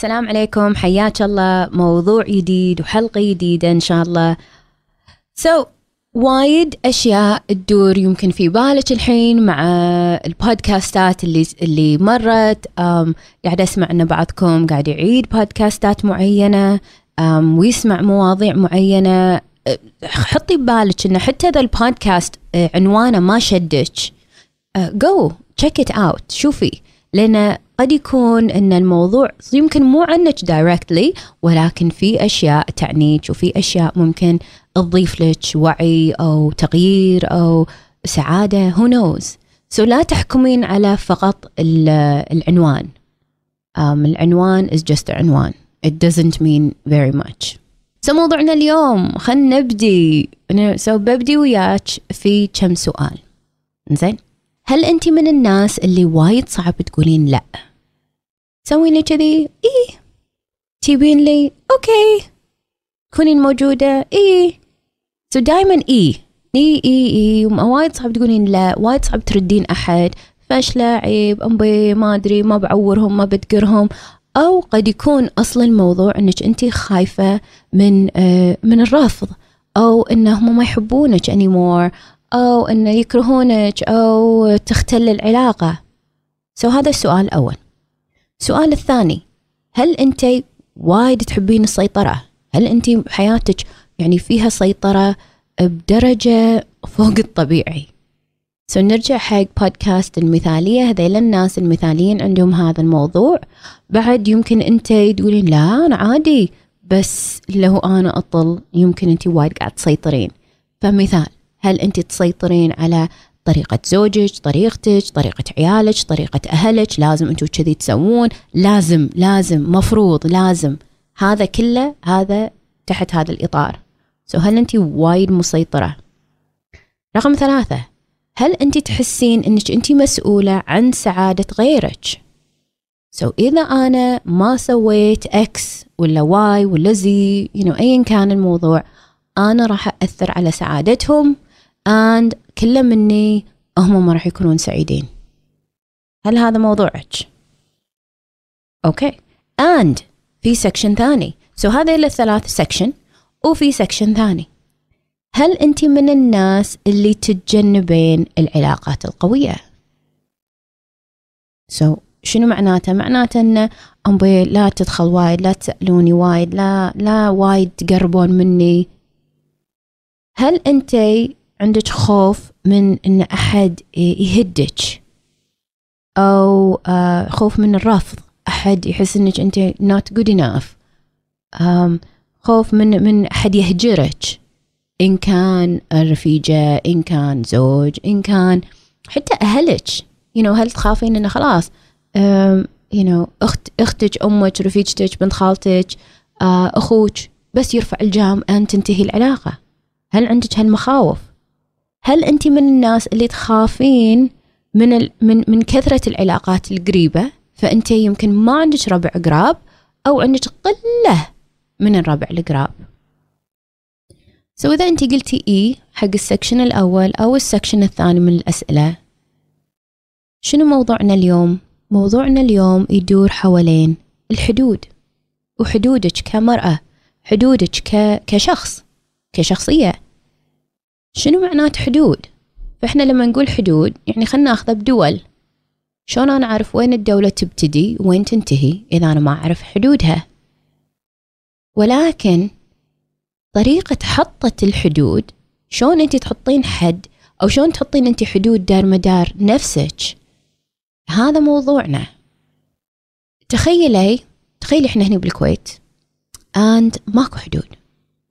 السلام عليكم. حياك الله. موضوع جديد وحلقة جديدة إن شاء الله. so so, وايد أشياء تدور يمكن في بالك الحين مع البودكاستات اللي اللي مرت. قاعد أسمع أن بعضكم قاعد يعيد بودكاستات معينة. ويسمع مواضيع معينة. حطي ببالك أن حتى هذا البودكاست عنوانه ما شدك go check it out شوفي. لأن قد يكون إن الموضوع يمكن مو عنك directly ولكن في أشياء تعنيك وفي أشياء ممكن تضيف لك وعي أو تغيير أو سعادة who knows so لا تحكمين على فقط العنوان. Um, العنوان is just عنوان. It doesn't mean very much. so موضوعنا اليوم خلينا نبدي. so ببدي وياك في كم سؤال. زين؟ هل أنت من الناس اللي وايد صعب تقولين لا؟ تسوين لي كذي؟ إيه. تجيبين لي؟ okay. تكونين موجودة؟ إيه. so دايما إيه. اي اي اي وايد صعب تقولين لا. وايد صعب تردين أحد. فاشلة عيب أمبي ما أدري ما بعورهم ما بذكرهم أو قد يكون أصلا الموضوع إنك انت خايفة من آه من الرفض. أو انهم ما يحبونك anymore. أو انه يكرهونك. أو تختل العلاقة. so so هذا السؤال الأول السؤال الثاني هل أنت وايد تحبين السيطرة؟ هل أنت حياتك يعني فيها سيطرة بدرجة فوق الطبيعي؟ so نرجع حق بودكاست المثالية هذيل الناس المثاليين عندهم هذا الموضوع بعد يمكن أنت تقولين لا أنا عادي بس لو أنا أطل يمكن أنت وايد قاعد تسيطرين فمثال هل أنت تسيطرين على طريقة زوجك طريقتك طريقة عيالك طريقة أهلك لازم أنتوا كذي تسوون. لازم لازم مفروض لازم. هذا كله هذا تحت هذا الإطار. سو هل أنت وايد مسيطرة؟ رقم ثلاثة هل أنت تحسين أنك أنت مسؤولة عن سعادة غيرك؟ so so, إذا أنا ما سويت X ولا Y ولا Z you know, أيا كان الموضوع أنا راح أثر على سعادتهم and كله مني هم ما راح يكونون سعيدين. هل هذا موضوعك؟ okay. And في section ثاني. so so هذه الثلاث section وفي section ثاني. هل أنت من الناس اللي تتجنبين العلاقات القوية؟ سو so, شنو معناته؟ معناته أن أمبي لا تدخل وايد لا تسألوني وايد لا لا وايد تقربون مني. هل أنت عندك خوف من إن أحد يهدك أو آه، خوف من الرفض. أحد يحس إنك أنت not good enough. خوف من من أحد يهجرك. إن كان رفيجه إن كان زوج إن كان حتى أهلك. You know هل تخافين إنه خلاص you know أخت أختك أمك رفيجتك بنت خالتك آه، أخوك بس يرفع الجام أن تنتهي العلاقة. هل عندك هالمخاوف؟ هل أنت من الناس اللي تخافين من ال... من من كثرة العلاقات القريبة؟ فأنت يمكن ما عندك ربع قراب أو عندك قلة من الربع القراب. so إذا أنت قلتي اي حق ال section الأول أو ال section الثاني من الأسئلة شنو موضوعنا اليوم؟ موضوعنا اليوم يدور حوالين الحدود وحدودك كمرأة حدودك ك... كشخص كشخصية. شنو معنات حدود؟ فإحنا لما نقول حدود يعني خلنا ناخذه بدول. شلون أنا أعرف وين الدولة تبتدي وين تنتهي إذا أنا ما أعرف حدودها؟ ولكن طريقة حطة الحدود شلون أنت تحطين حد أو شلون تحطين أنت حدود دار مدار نفسك؟ هذا موضوعنا. تخيلي تخيلي إحنا هنا بالكويت and ماكو حدود.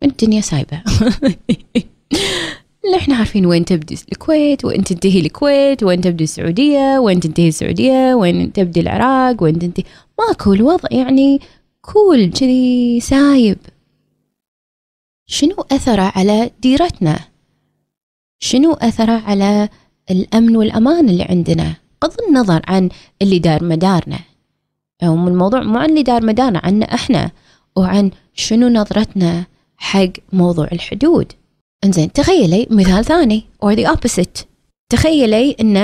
الدنيا سايبة. اللي إحنا عارفين وين تبدي الكويت وين تنتهي الكويت وين تبدي السعودية وين تنتهي السعودية وين تبدي العراق وين تنتهي. ماكو الوضع يعني كول كذي سايب. شنو أثره على ديرتنا؟ شنو أثره على الأمن والأمان اللي عندنا؟ بغض النظر عن اللي دار مدارنا. أو من الموضوع مو عن اللي دار مدارنا عنا إحنا وعن شنو نظرتنا حق موضوع الحدود. انزين تخيلي مثال ثاني or the opposite. تخيلي إن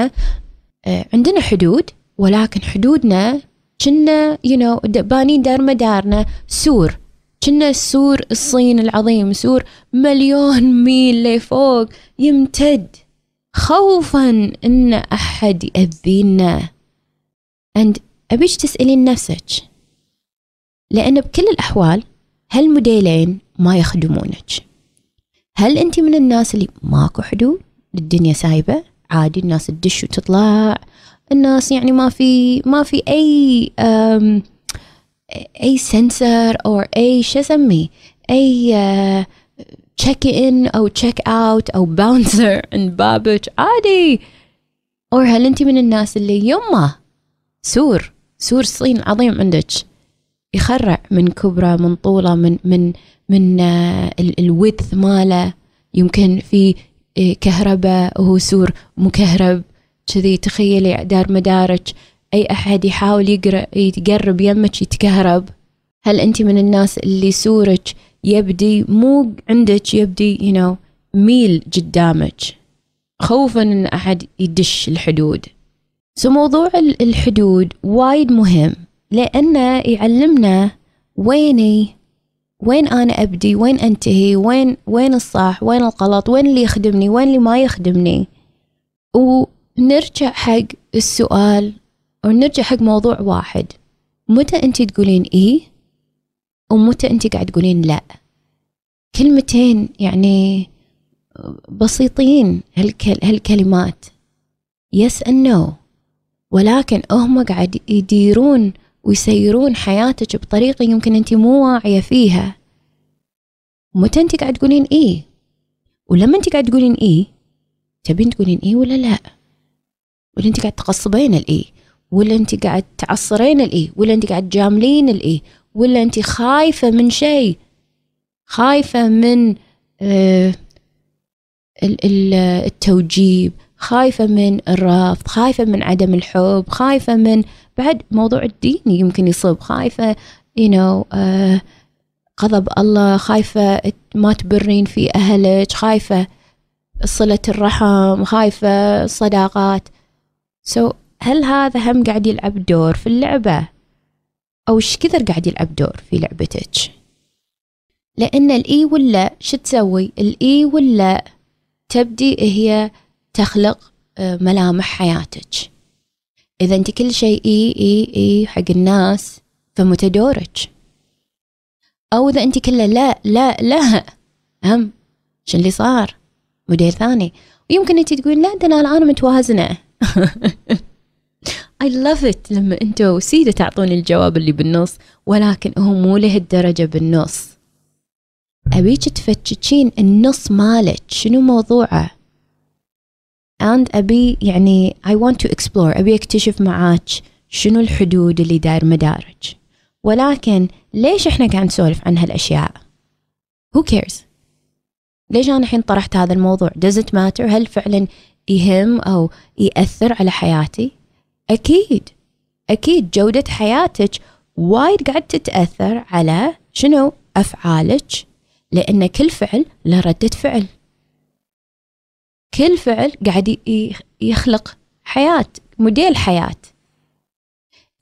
آه، عندنا حدود ولكن حدودنا كنا يو نو بانين دار مدارنا. سور. كنا السور الصين العظيم سور مليون ميل لفوق يمتد. خوفا إن أحد يأذينا. And أبيش تسألين نفسك؟ لأن بكل الأحوال هالموديلين ما يخدمونك. هل انت من الناس اللي ماكو حدود الدنيا سايبة؟ عادي الناس تدش وتطلع. الناس يعني ما في ما في أي أي سنسر أو أي شو أسميه؟ أي check in أو check out أو bouncer عند بابك عادي. أو هل انت من الناس اللي يمه سور سور الصين العظيم عندك؟ يخرع من كبره من طوله من من من uh, ال width ماله. يمكن في كهرباء وهو سور مكهرب. كذي تخيلي دار مدارج أي أحد يحاول يقرأ يتقرب يمك يتكهرب. هل أنت من الناس اللي سورك يبدي؟ مو عندك يبدي you know ميل قدامك. خوفا إن أحد يدش الحدود. so موضوع الحدود وايد مهم. لأنه يعلمنا ويني وين أنا أبدي وين أنتهي وين وين الصح وين الغلط وين اللي يخدمني وين اللي ما يخدمني. ونرجع حق السؤال ونرجع حق موضوع واحد. متى انت تقولين إيه؟ ومتى انت قاعد تقولين لا؟ كلمتين يعني بسيطين هالكل هالكلمات. يس ان نو ولكن هم قاعد يديرون ويسيرون حياتك بطريقة يمكن أنت مو واعية فيها. متى أنت قاعد تقولين إيه؟ ولما أنت قاعد تقولين إيه تبين تقولين إيه ولا لا؟ ولا أنت قاعد تقصبين الإيه؟ ولا أنت قاعد تعصرين الإيه؟ ولا أنت قاعد تجاملين الإيه؟ ولا أنت خايفة من شيء؟ خايفة من آه التوجيب خايفة من الرفض خايفة من عدم الحب خايفة من بعد موضوع الدين يمكن يصب خايفة you know uh, غضب الله خايفة ما تبرين في أهلك خايفة صلة الرحم خايفة الصداقات سو so, هل هذا هم قاعد يلعب دور في اللعبة؟ أو إيش كثر قاعد يلعب دور في لعبتك؟ لأن الإي ولا شو تسوي؟ الإي ولا تبدي هي تخلق آه، ملامح حياتك. إذا أنت كل شيء إي إي إي حق الناس فمتدورج أو إذا أنت كله لا لا لا هم شو اللي صار؟ موديل ثاني. ويمكن أنت تقول لا أنا الآن متوازنة. I love it لما أنتوا سيدة تعطوني الجواب اللي بالنص ولكن هو مو لهالدرجة بالنص. أبيك تفتشين النص مالك شنو موضوعه؟ And أبي يعني I want to explore. أبي أكتشف معاك شنو الحدود اللي داير مدارج. ولكن ليش إحنا قاعد نسولف عن هالأشياء؟ Who cares? ليش أنا الحين طرحت هذا الموضوع؟ Does it matter هل فعلا يهم أو يأثر على حياتي؟ أكيد. أكيد جودة حياتك وايد قاعد تتأثر على شنو؟ أفعالك. لأن كل فعل له ردة فعل. كل فعل قاعد يخلق حياة موديل حياة.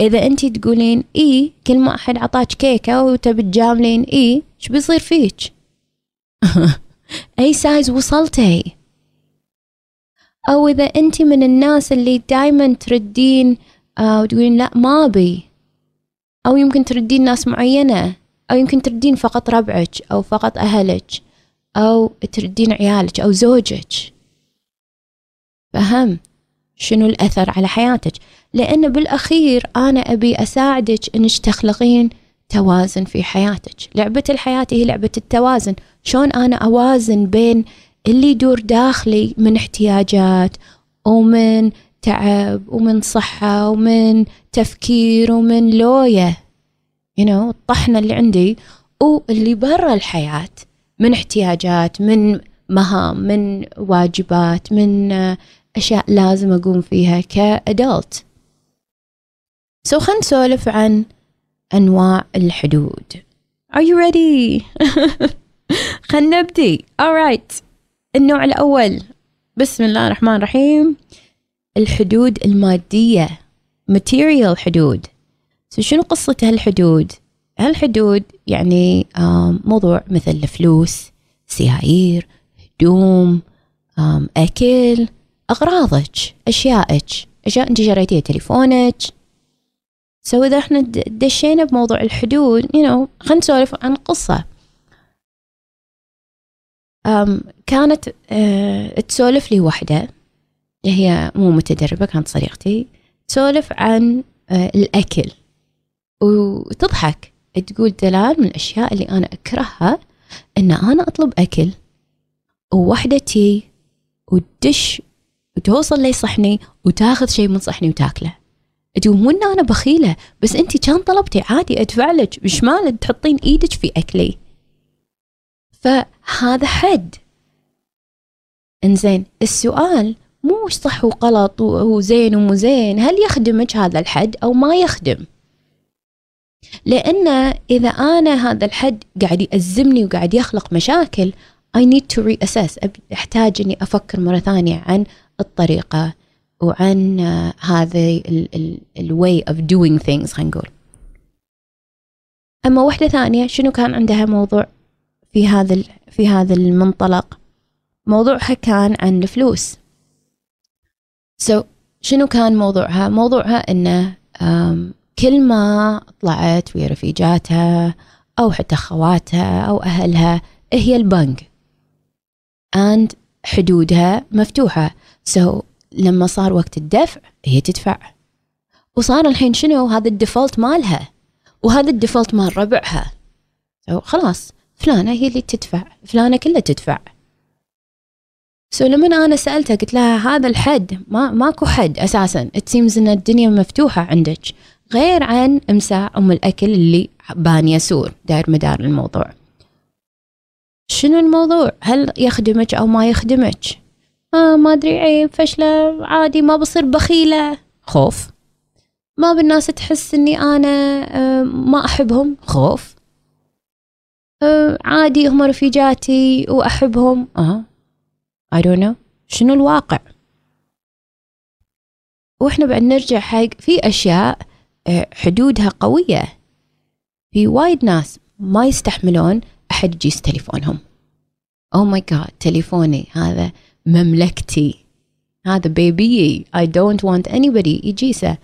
إذا أنت تقولين إي كل ما أحد عطاك كيكة وتبي تجاملين إي شو بيصير فيك؟ أي size وصلتي؟ أو إذا أنت من الناس اللي دايما تردين آه وتقولين لا ما أبي. أو يمكن تردين ناس معينة. أو يمكن تردين فقط ربعك أو فقط أهلك. أو تردين عيالك أو زوجك. فهم شنو الأثر على حياتك. لأن بالأخير أنا أبي أساعدك أنك تخلقين توازن في حياتك. لعبة الحياة هي لعبة التوازن. شلون أنا أوازن بين اللي يدور داخلي من احتياجات ومن تعب ومن صحة ومن تفكير ومن لوية. You know الطحنة اللي عندي. واللي برا الحياة من احتياجات من مهام من واجبات من أشياء لازم أقوم فيها كأدلت. سو خلينا نسولف عن أنواع الحدود. Are you ready؟ خلينا نبدي alright النوع الأول. بسم الله الرحمن الرحيم. الحدود المادية. Material حدود. شنو قصة هالحدود؟ هالحدود يعني موضوع مثل الفلوس سيايير هدوم أكل أغراضك أشيائك. أشياء أنت شريتيها تليفونك. سو إذا إحنا دشينا بموضوع الحدود you know خلينا نسولف عن قصة. um, كانت uh, تسولف لي وحدة. هي مو متدربة كانت صديقتي. تسولف عن uh, الأكل. وتضحك. تقول دلال من الأشياء اللي أنا أكرهها إن أنا أطلب أكل. ووحدة تي وتدش وتوصل لي صحني وتاخذ شيء من صحني وتاكله. تقول مو إن أنا بخيلة بس أنت كان طلبتي عادي أدفع لك مش مال تحطين إيدك في أكلي. فهذا حد. إنزين السؤال مو صح وغلط وزين ومو زين هل يخدمك هذا الحد أو ما يخدم؟ لأن إذا أنا هذا الحد قاعد يأزمني وقاعد يخلق مشاكل I need to reassess. أحتاج إني أفكر مرة ثانية عن الطريقة وعن هذا ال way of doing things خلينا نقول. أما واحدة ثانية شنو كان عندها موضوع في هذا في هذا المنطلق؟ موضوعها كان عن الفلوس. So شنو كان موضوعها؟ موضوعها إنه كل ما طلعت ويا رفيجاتها أو حتى خواتها أو أهلها هي البنك. And حدودها مفتوحة. So لما صار وقت الدفع هي تدفع. وصار الحين شنو؟ هذا ال default مالها. وهذا ال default مال ربعها. So خلاص فلانة هي اللي تدفع. فلانة كلها تدفع. so so لما أنا سألتها قلت لها هذا الحد ما ماكو حد أساسا. It seems إن الدنيا مفتوحة عندك. غير عن أمساء أم الأكل اللي بانيه سور داير مدار الموضوع. شنو الموضوع؟ هل يخدمك أو ما يخدمك؟ آه ما أدري عيب فشلة عادي ما بصير بخيلة. خوف. ما بالناس تحس إني أنا آه ما أحبهم. خوف. آه عادي هم رفيجاتي وأحبهم. آه I don't know. شنو الواقع؟ وإحنا بعد نرجع حق في أشياء آه، حدودها قوية. في وايد ناس ما يستحملون أحد يجيس تليفونهم oh my God تليفوني هذا. مملكتي. هذا my baby I don't want anybody يجيسه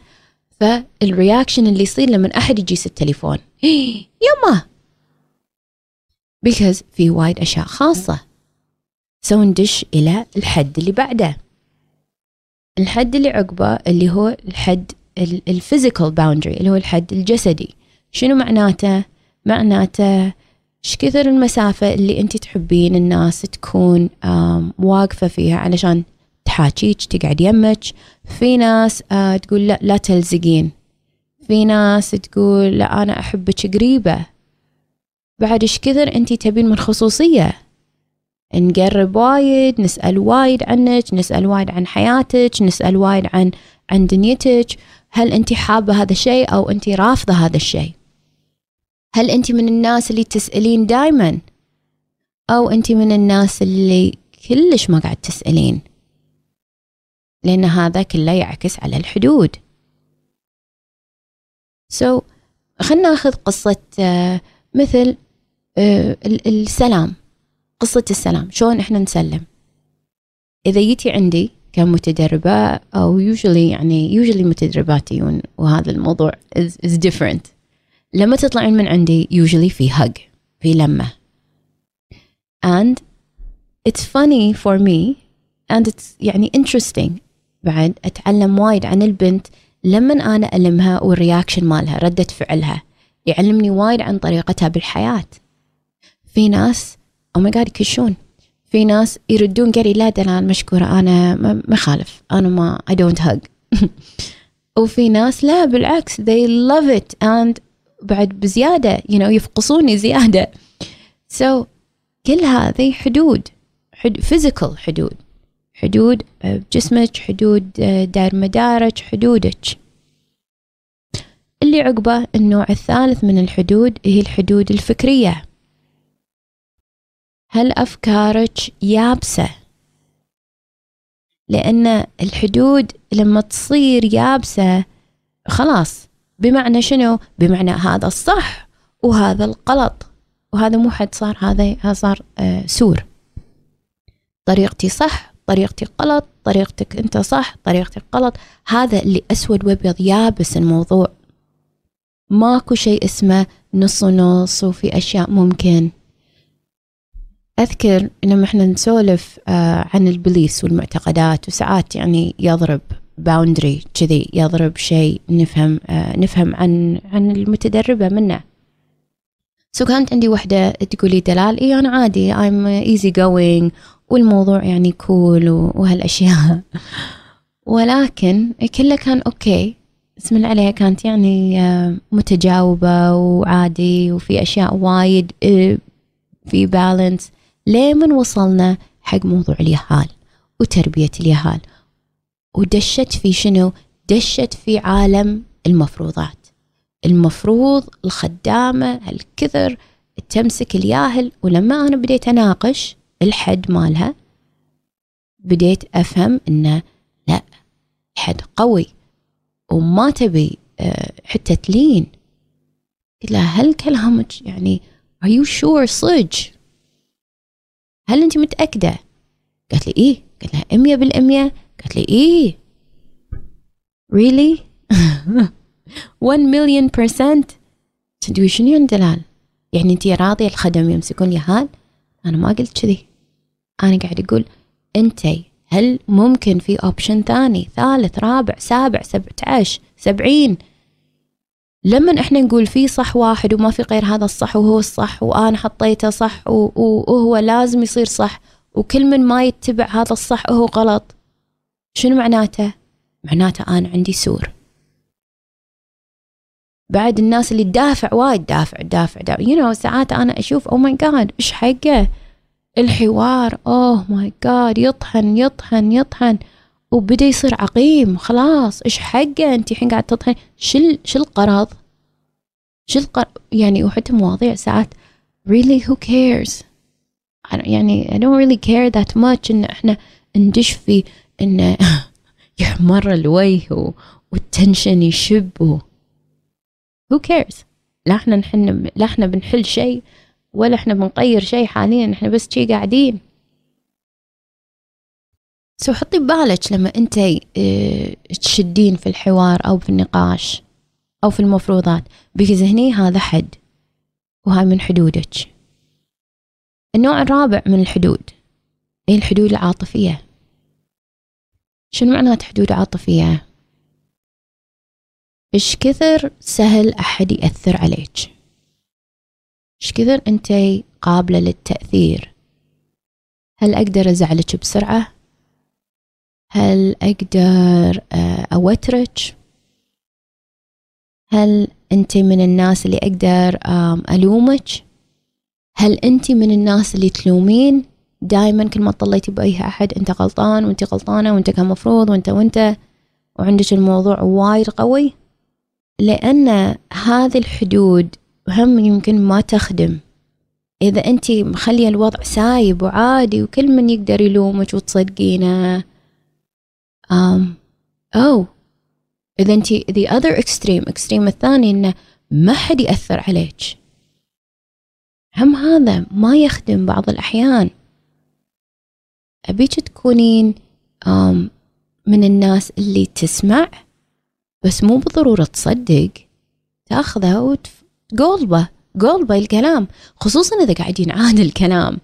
فال reaction اللي يصير لما أحد يجيس التليفون. يما! Because في وايد أشياء خاصة. so ندش إلى الحد اللي بعده. الحد اللي عقبه اللي هو الحد ال physical boundary اللي هو الحد الجسدي. شنو معناته؟ معناته إيش كثر المسافة اللي أنت تحبين الناس تكون واقفة فيها؟ علشان تحاكيك تقعد يمك. في ناس آه، تقول لا لا تلزقين. في ناس تقول لا أنا أحبك قريبة. بعد إيش كثر أنت تبين من خصوصية؟ نقرب وايد نسأل وايد عنك نسأل وايد عن حياتك نسأل وايد عن عن دنيتك. هل أنت حابة هذا الشيء أو أنت رافضة هذا الشيء؟ هل أنت من الناس اللي تسألين دايما؟ أو أنت من الناس اللي كلش ما قاعد تسألين؟ لأن هذا كله يعكس على الحدود. سو so, خلنا ناخذ قصة uh, مثل uh, السلام. قصة السلام. شلون إحنا نسلم؟ إذا جيتي عندي كمتدربة أو usually يعني usually متدربات يجون وهذا الموضوع is, is different. لما تطلعين من عندي usually في hug في لمة. And it's funny for me and it's يعني interesting. بعد أتعلم وايد عن البنت لما أنا ألمها وال reaction مالها ردة فعلها. يعلمني وايد عن طريقتها بالحياة. في ناس oh my God يكشون. في ناس يردون قري لا دلال مشكورة أنا ما خالف. أنا ما I don't hug. وفي ناس لا بالعكس they love it and بعد بزيادة you know يفقصوني زيادة. So كل هذه حدود حد physical حدود. حدود بجسمك حدود دار مدارك حدودك. اللي عقبه النوع الثالث من الحدود هي الحدود الفكرية. هل أفكارك يابسة؟ لأن الحدود لما تصير يابسة خلاص بمعنى شنو؟ بمعنى هذا الصح وهذا الغلط. وهذا مو حد صار هذا صار آه سور. طريقتي صح طريقتي غلط طريقتك انت صح طريقتك غلط. هذا اللي أسود وأبيض يابس الموضوع. ماكو شيء اسمه نص ونص وفي أشياء ممكن. أذكر لما إحنا نسولف آه عن البليس والمعتقدات وساعات يعني يضرب. باوندري كذي يضرب شيء نفهم آه نفهم عن عن المتدربة منه. so كانت عندي وحدة تقولي دلال إي أنا عادي I'm easy going والموضوع يعني cool وهالأشياء. ولكن كله كان okay بسم الله عليها كانت يعني آه، متجاوبة وعادي وفي أشياء وايد آه، في balance لمن وصلنا حق موضوع اليهال وتربية اليهال؟ ودشت في شنو؟ دشت في عالم المفروضات. المفروض الخدامة هالكثر تمسك الياهل ولما أنا بديت أناقش الحد مالها بديت أفهم إنه لا حد قوي وما تبي آه، حتى تلين. قلت لها هل كلامك يعني are you sure صج هل أنت متأكدة؟ قالت لي إيه؟ قلت لها مية بالمية قالت لي إيه؟ Really? 1 مليون percent تدوي شنو يعني دلال؟ يعني انت راضية الخدم يمسكون يهال أنا ما قلت كذي. أنا قاعد أقول أنتي هل ممكن في option ثاني؟ ثالث رابع سابع سبعة عشر سبعين؟ لما إحنا نقول في صح واحد وما في غير هذا الصح وهو الصح وأنا حطيته صح وهو لازم يصير صح وكل من ما يتبع هذا الصح وهو غلط. شنو معناته؟ معناته أنا عندي سور. بعد الناس اللي تدافع وايد دافع دافع دافع. you know ساعات أنا أشوف oh my god إيش حقه؟ الحوار oh my god يطحن يطحن يطحن. وبدأ يصير عقيم خلاص. إيش حقه؟ أنت الحين قاعد تطحن. شو شو الغرض شو الغرض يعني وحتى مواضيع ساعات. Really who cares يعني I don't really care that much إن إحنا ندش في إنه يحمر الوجه وال tension يشب. Who cares? لا إحنا نحن لا إحنا بنحل شيء ولا إحنا بنغير شيء حاليا. إحنا بس شي قاعدين. so حطي ببالك لما أنت آه تشدين في الحوار أو في النقاش أو في المفروضات. because هني هذا حد وهاي من حدودك. النوع الرابع من الحدود هي الحدود العاطفية. شنو معنات حدود عاطفية؟ إيش كثر سهل أحد يأثر عليك؟ إيش كثر أنت قابلة للتأثير؟ هل أقدر أزعلك بسرعة؟ هل أقدر آه، أوترك؟ هل أنت من الناس اللي أقدر ألومك؟ هل أنت من الناس اللي تلومين؟ دائما كل ما طليتي بأي أحد أنت غلطان وأنت غلطانة وأنت كان مفروض وأنت وأنت وعندك الموضوع وايد قوي. لأن هذه الحدود هم يمكن ما تخدم. إذا أنت مخلية الوضع سايب وعادي وكل من يقدر يلومك وتصدقينه أم أو إذا أنت the other extreme extreme الثاني إنه ما حد يأثر عليك. هم هذا ما يخدم بعض الأحيان. أبيك تكونين من الناس اللي تسمع بس مو بالضرورة تصدق. تاخذه وتقولبه قولبه الكلام. خصوصا إذا قاعد ينعاد الكلام.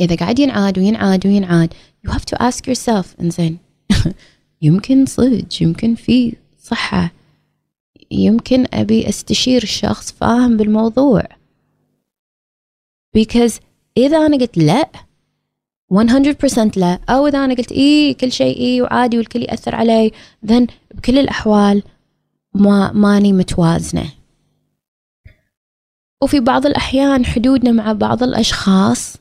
إذا قاعد ينعاد وينعاد وينعاد you have to ask yourself إنزين يمكن صدق يمكن في صحة. يمكن أبي أستشير الشخص فاهم بالموضوع. Because إذا أنا قلت لأ 100% لا. أو إذا أنا قلت اي كل شيء اي وعادي والكل يأثر علي ذن بكل الأحوال ما ماني متوازنة. وفي بعض الأحيان حدودنا مع بعض الأشخاص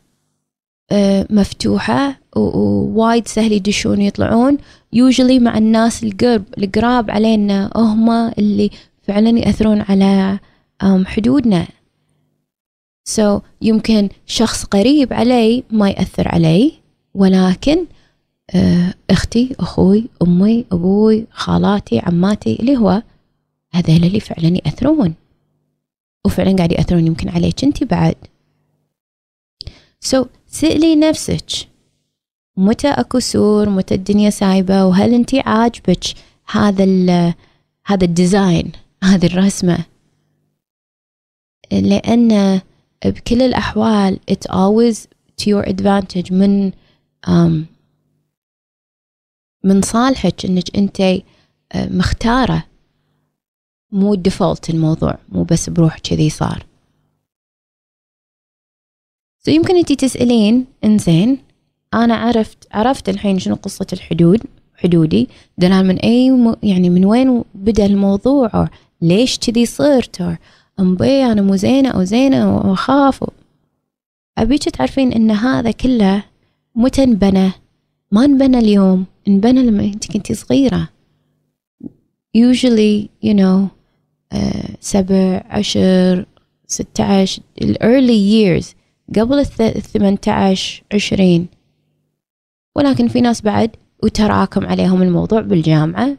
آه، مفتوحة ووايد سهل يدشون يطلعون. يوجولي مع الناس القرب القراب علينا هم اللي فعلا يأثرون على حدودنا. سو so, يمكن شخص قريب علي ما يأثر علي ولكن آه، أختي أخوي أمي أبوي خالاتي عماتي اللي هو هذول اللي فعلا يأثرون. وفعلا قاعد يأثرون يمكن عليك أنت بعد. so so, سألي نفسك متى أكو سور؟ متى الدنيا سايبة؟ وهل أنت عاجبك هذا ال هذا ال design هذه الرسمة؟ لأن بكل الأحوال it always to your advantage من um, من صالحك إنك أنت آه، مختارة مو ديفولت الموضوع مو بس بروح كذي صار so يمكن انت تسألين إنزين أنا عرفت عرفت الحين شنو قصة الحدود حدودي دلال من أي. يعني من وين بدأ الموضوع ليش كذي صرت أمبي أنا مو زينة أو زينة وأخاف. ابيك تعرفين إن هذا كله متى انبنى ما انبنى اليوم انبنى لما انت كنتي صغيرة. Usually you know uh, سبع عشر ستة عشر ال early years. قبل الثمانية عشر عشرين. ولكن في ناس بعد وتراكم عليهم الموضوع بالجامعة.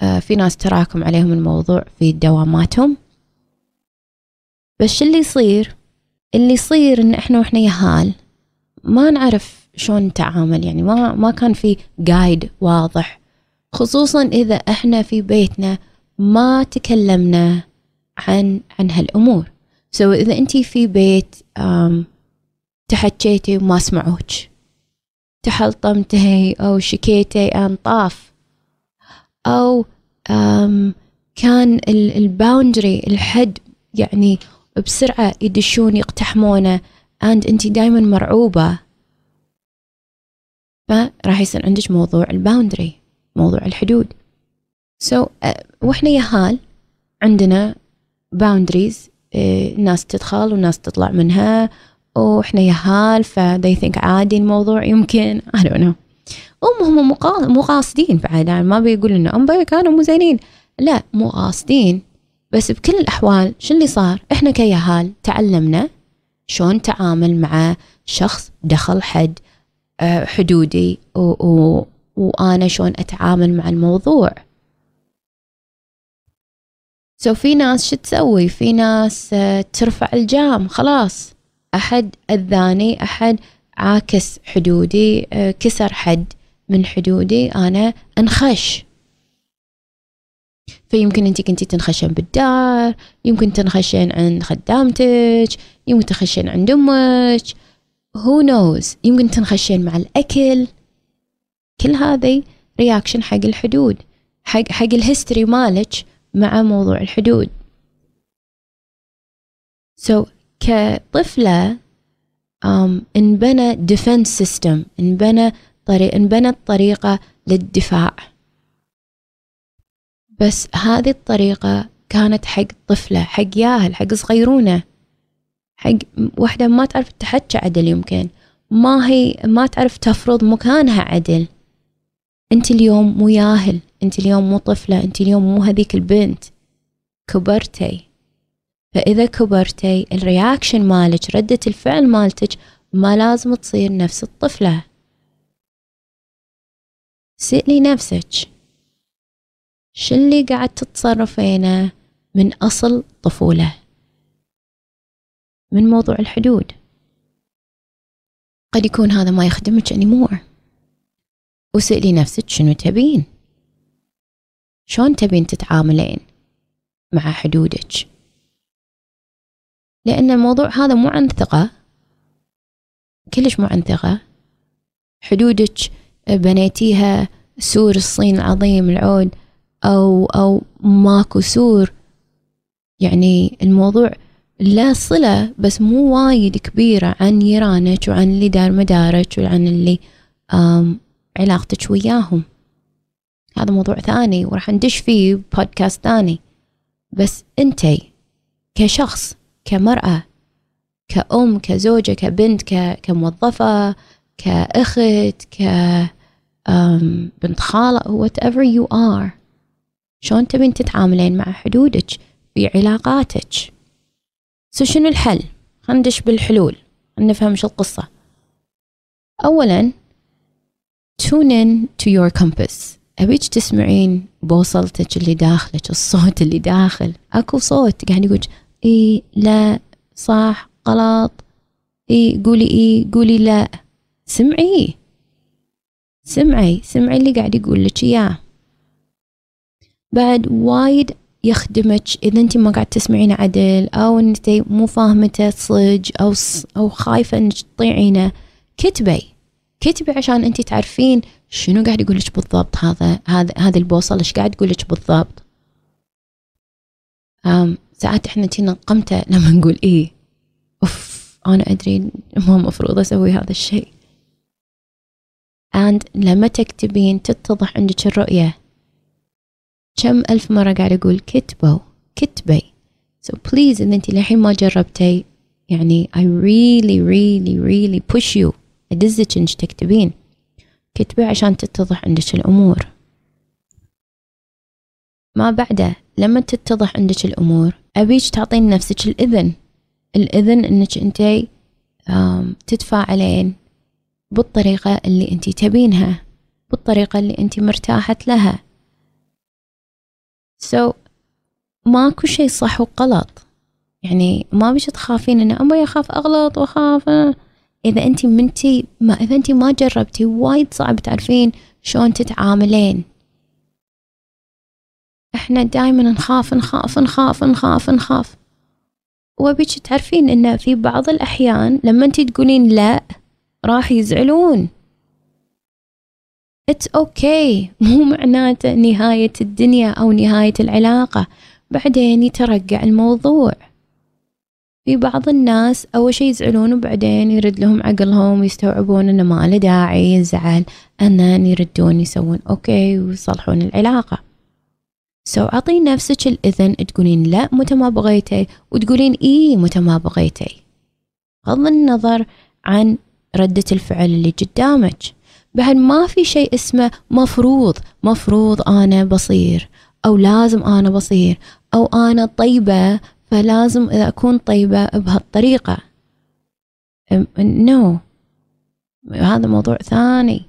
uh, في ناس تراكم عليهم الموضوع في دواماتهم. بس اللي يصير اللي يصير إن إحنا وإحنا يهال ما نعرف شلون نتعامل. يعني ما ما كان في جايد واضح. خصوصا إذا إحنا في بيتنا ما تكلمنا عن عن هالأمور. سو so إذا أنت في بيت تحكيتي وما سمعوك. تحلطمتي أو شكيتي ان طاف. أو كان ال boundary الحد يعني بسرعة يدشون يقتحمونه. And انت دايما مرعوبة. فراح يصير عندك موضوع ال boundary موضوع الحدود. so so, uh, وإحنا يهال عندنا boundaries uh, ناس تدخل وناس تطلع منها. وإحنا يهال ف they think عادي الموضوع يمكن. I don't know. هم هم مو قاصدين بعد ما بيقول إنه هم كانوا مو زينين. لا مو قاصدين بس بكل الأحوال شو اللي صار؟ إحنا كيهال تعلمنا شلون تعامل مع شخص دخل حد آه، حدودي و و وأنا شلون أتعامل مع الموضوع. so في ناس شو تسوي؟ في ناس آه، ترفع الجام خلاص. أحد أذاني أحد عاكس حدودي آه، كسر حد من حدودي أنا أنخش. فيمكن انت كنتي تنخشين بالدار يمكن تنخشين عند خدامتك يمكن تنخشين عند أمك. who knows يمكن تنخشين مع الأكل. كل هذه reaction حق الحدود حق حق ال history مالك مع موضوع الحدود. so so, كطفلة um, انبنى defense system انبنى طريق انبنت طريقة للدفاع. بس هذه الطريقة كانت حق طفلة حق ياهل حق صغيرونة حق وحدة ما تعرف تحكي عدل يمكن. ما هي ما تعرف تفرض مكانها عدل. أنت اليوم مو ياهل أنت اليوم مو طفلة أنت اليوم مو هذيك البنت. كبرتي. فإذا كبرتي الرياكشن مالك ردة الفعل مالتك ما لازم تصير نفس الطفلة. سألي نفسك. شو اللي قاعد تتصرفينه من أصل طفولة؟ من موضوع الحدود. قد يكون هذا ما يخدمك anymore. وسألي نفسك شنو تبين؟ شلون تبين تتعاملين مع حدودك؟ لأن الموضوع هذا مو عن ثقة. كلش مو عن ثقة. حدودك بنيتيها سور الصين العظيم العود. أو أو ماكو سور. يعني الموضوع لا صلة بس مو وايد كبيرة عن يرانك وعن اللي دار مدارك وعن اللي علاقتك وياهم. هذا موضوع ثاني وراح ندش فيه بودكاست ثاني. بس انتي كشخص كمرأة كأم كزوجة كبنت كموظفة كأخت ك بنت خالة whatever you are. شلون تبين تتعاملين مع حدودك في علاقاتك؟ سو شنو الحل؟ خلينا ندش بالحلول نفهم شو القصة. أولا tune in to your compass. أبيك تسمعين بوصلتك اللي داخلك الصوت اللي داخل. أكو صوت قاعد يقول إي لا صح غلط. إي قولي إي قولي لا. سمعي. سمعي سمعي اللي قاعد يقول لك إياه. بعد وايد يخدمك إذا أنت ما قاعد تسمعين عدل أو أنت مو فاهمته صج أو أو خايفة إنك تطيعينه كتبي. كتبي عشان أنت تعرفين شنو قاعد يقول لك بالضبط هذا هذا هذه البوصلة إيش قاعد يقول لك بالضبط. أم ساعات إحنا تينا قمتة لما نقول إيه. أوف أنا أدري ما مفروض أسوي هذا الشيء. And لما تكتبين تتضح عندك الرؤية. كم ألف مرة قاعد أقول كتبوا كتبي. So please إذا أنت للحين ما جربتي يعني I really really really push you. أدزك إنك تكتبين. كتبي عشان تتضح عندك الأمور. ما بعده لما تتضح عندك الأمور أبيك تعطين نفسك؟ الإذن. الإذن إنك أنت تتفاعلين بالطريقة اللي أنت تبينها بالطريقة اللي أنت مرتاحة لها. So ماكو شيء صح وغلط. يعني ما بيش تخافين إن أبغى أخاف أغلط وأخاف. إذا أنت منتي ما إذا أنت ما جربتي وايد صعب تعرفين شلون تتعاملين. إحنا دائما نخاف نخاف نخاف نخاف نخاف. وبيك تعرفين إن في بعض الأحيان لما انت تقولين لا راح يزعلون. it's okay okay. مو معناته نهاية الدنيا أو نهاية العلاقة. بعدين يترقع الموضوع. في بعض الناس أول شي يزعلون وبعدين يرد لهم عقلهم ويستوعبون إنه ما له داعي الزعل أنن يردون يسوون okay ويصلحون العلاقة. so أعطي نفسك الإذن تقولين لا متى ما بغيتي وتقولين إيه متى ما بغيتي. بغض النظر عن ردة الفعل اللي قدامك. بعد ما في شيء اسمه مفروض. مفروض أنا بصير أو لازم أنا بصير أو أنا طيبة فلازم إذا أكون طيبة بهالطريقة. نو. no. هذا موضوع ثاني.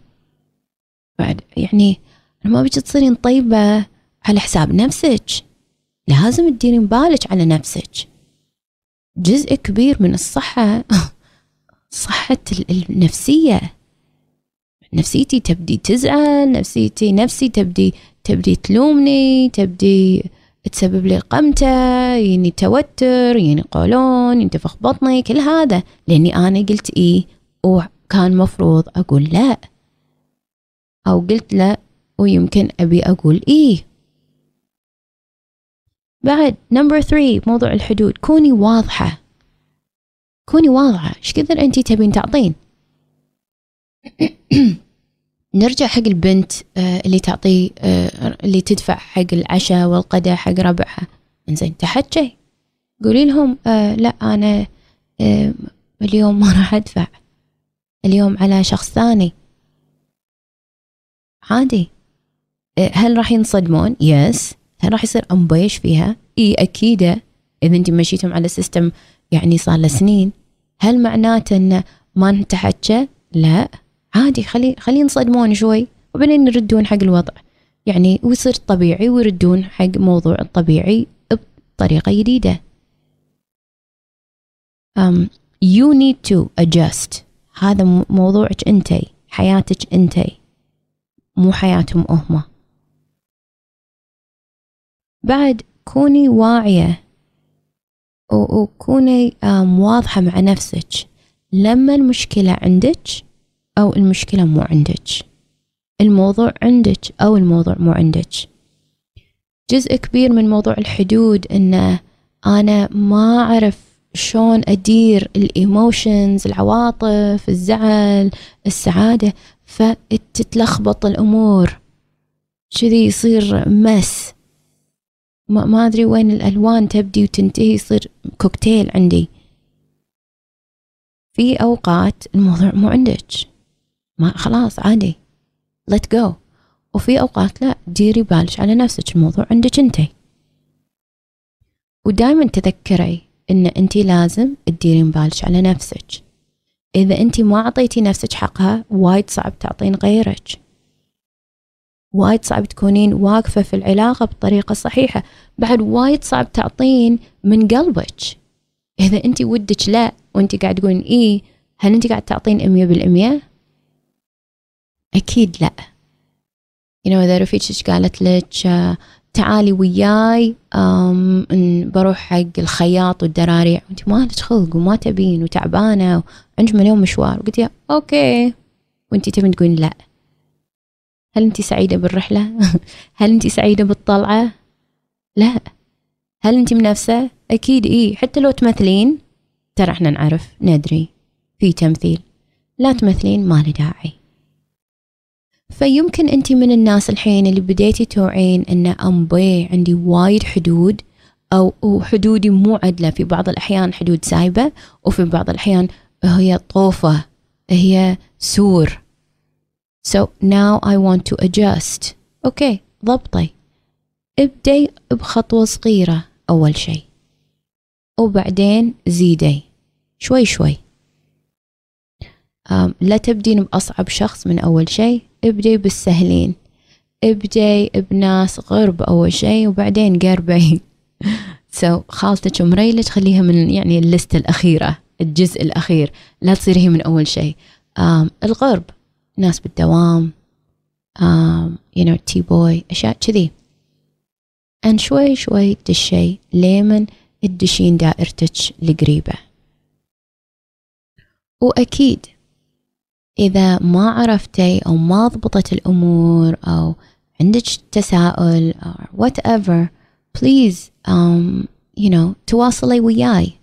بعد يعني ما بيجي تصيرين طيبة على حساب نفسك. لازم تديرين بالك على نفسك. جزء كبير من الصحة صحة النفسية. نفسيتي تبدي تزعل نفسيتي نفسي تبدي تبدي تلومني تبدي تسبب لي قمتة يعني توتر يعني قولون ينتفخ بطني كل هذا. لأني أنا قلت إيه؟ وكان مفروض أقول لا. أو قلت لا ويمكن أبي أقول إيه. بعد number three موضوع الحدود. كوني واضحة. كوني واضحة. إيش كثر أنتي تبين تعطين؟ نرجع حق البنت آه، اللي تعطي آه، اللي تدفع حق العشاء والغداء حق ربعها. إنزين تحكي قولي لهم آه لا أنا اليوم ما راح أدفع. اليوم على شخص ثاني. عادي. هل راح ينصدمون؟ yes هل راح يصير امبيش فيها؟ إي اكيدة إذا انت مشيتم على system يعني صار له سنين. هل معناته إنه ما نتحكى لا. عادي خلي خلي ينصدمون شوي وبعدين يردون حق الوضع. يعني ويصير طبيعي ويردون حق موضوع الطبيعي بطريقة جديدة. Um, you need to adjust. هذا موضوعك انتي حياتك انتي مو حياتهم هم. بعد كوني واعية وكوني واضحة مع نفسك. لما المشكلة عندك أو المشكلة مو عندك. الموضوع عندك أو الموضوع مو عندك. جزء كبير من موضوع الحدود إنه أنا ما أعرف شلون أدير ال emotions العواطف الزعل السعادة فتتلخبط الأمور. كذي يصير mess. ما, ما أدري وين الألوان تبدي وتنتهي يصير كوكتيل عندي. في أوقات الموضوع مو عندك. ما خلاص عادي. Let go. وفي أوقات لا ديري بالك على نفسك الموضوع عندك انتي ودائما تذكري إن أنت لازم تديرين بالك على نفسك. إذا أنت ما أعطيتي نفسك حقها وايد صعب تعطين غيرك. وايد صعب تكونين واقفة في العلاقة بالطريقة الصحيحة بعد وايد صعب تعطين من قلبك. إذا أنت ودك لا وأنت قاعد تقولين إيه هل أنت قاعد تعطين أمية بالأمية؟ أكيد لا. You know إذا رفيقتك قالت لك تعالي وياي بروح حق الخياط والدراريع. وانت ما لك خلق وما تبين وتعبانة وعندك مليون مشوار. وقلت أوكي. وأنت تبين تقولين لا. هل أنت سعيدة بالرحلة؟ هل أنت سعيدة بالطلعة؟ لا. هل أنت منافسة؟ أكيد إيه حتى لو تمثلين ترى إحنا نعرف ندري. في تمثيل. لا تمثلين ما داعي. فيمكن انت من الناس الحين اللي بديتي توعين أن امبي عندي وايد حدود أو حدودي مو عدلة. في بعض الأحيان حدود سايبة وفي بعض الأحيان هي طوفة هي سور. So now I want to adjust. okay ضبطي. ابدي بخطوة صغيرة أول شيء. وبعدين زيدي. شوي شوي. لا تبدين بأصعب شخص من أول شيء. ابدي بالسهلين. ابدي بناس غرب أول شيء وبعدين قربي. so, خالتك ومريلك خليها من يعني الليستة الأخيرة الجزء الأخير لا تصير هي من أول شيء. um, الغرب ناس بالدوام um, you know tea boy أشياء كذي. أن شوي شوي تدشي ليمن تدشين دائرتك القريبة. وأكيد إذا ما عرفتي أو ما ضبطت الأمور أو عندك تساؤل or whatever please um, you know تواصلي وياي.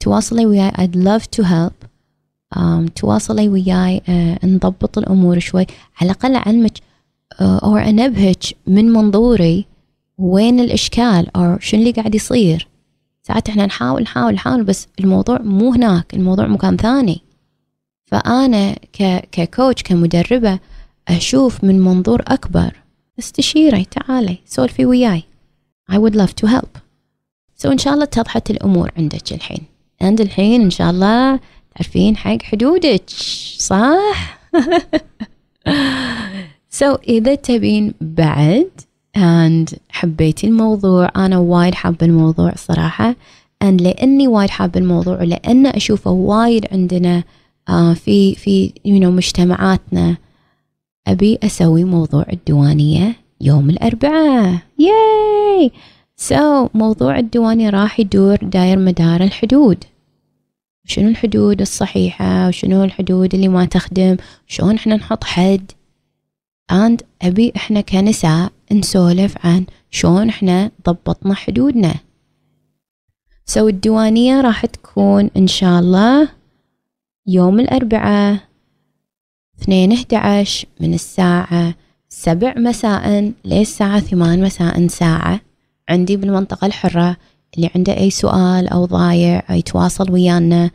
تواصلي وياي. I'd love to help. Um, تواصلي وياي. uh, نضبط الأمور شوي. على الأقل أعلمك uh, أو أنبهك من منظوري وين الإشكال أو شنو اللي قاعد يصير. ساعات إحنا نحاول نحاول نحاول بس الموضوع مو هناك. الموضوع مكان ثاني. فأنا ك coach كمدربة أشوف من منظور أكبر. استشيري تعالي سولفي وياي. I would love to help. so إن شاء الله اتضحت الأمور عندك الحين. عند الحين إن شاء الله تعرفين حق حدودك. صح؟ so, إذا تبين بعد and حبيتي الموضوع أنا وايد حابة الموضوع صراحة. And لأني وايد حابة الموضوع ولأن أشوفه وايد عندنا في في you know مجتمعاتنا. أبي أسوي موضوع الديوانية يوم الأربعاء. ياي so, موضوع الديوانية راح يدور داير مدار الحدود. شنو الحدود الصحيحة؟ وشنو الحدود اللي ما تخدم؟ شلون إحنا نحط حد؟ And أبي إحنا كنساء نسولف عن شلون إحنا ضبطنا حدودنا. سو so, الديوانية راح تكون إن شاء الله يوم الأربعاء اثنين أحد من الساعة سبع مساء للساعة ثمان مساء ساعة. عندي بالمنطقة الحرة اللي عنده أي سؤال أو ضايع يتواصل ويانا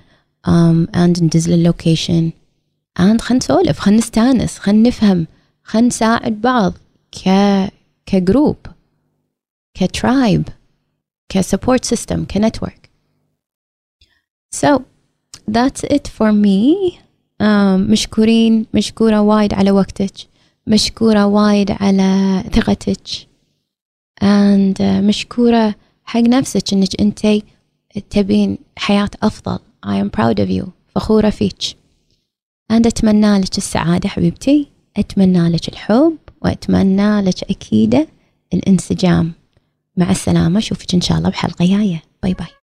um, and ندز ال location and خلنا نسولف خلنا نستانس خلنا نفهم خلنا نساعد بعض ك كجروب كترايب كسبورت سيستم كنتورك so that's it for me. um, مشكورين مشكورة وايد على وقتك. مشكورة وايد على ثقتك. And uh, مشكورة حق نفسك إنك انتي تبين حياة أفضل. I am proud of you. فخورة فيك. And أتمنى لك السعادة حبيبتي. أتمنى لك الحب. وأتمنى لك أكيد الانسجام. مع السلامة. أشوفك إن شاء الله بحلقة جاية. bye bye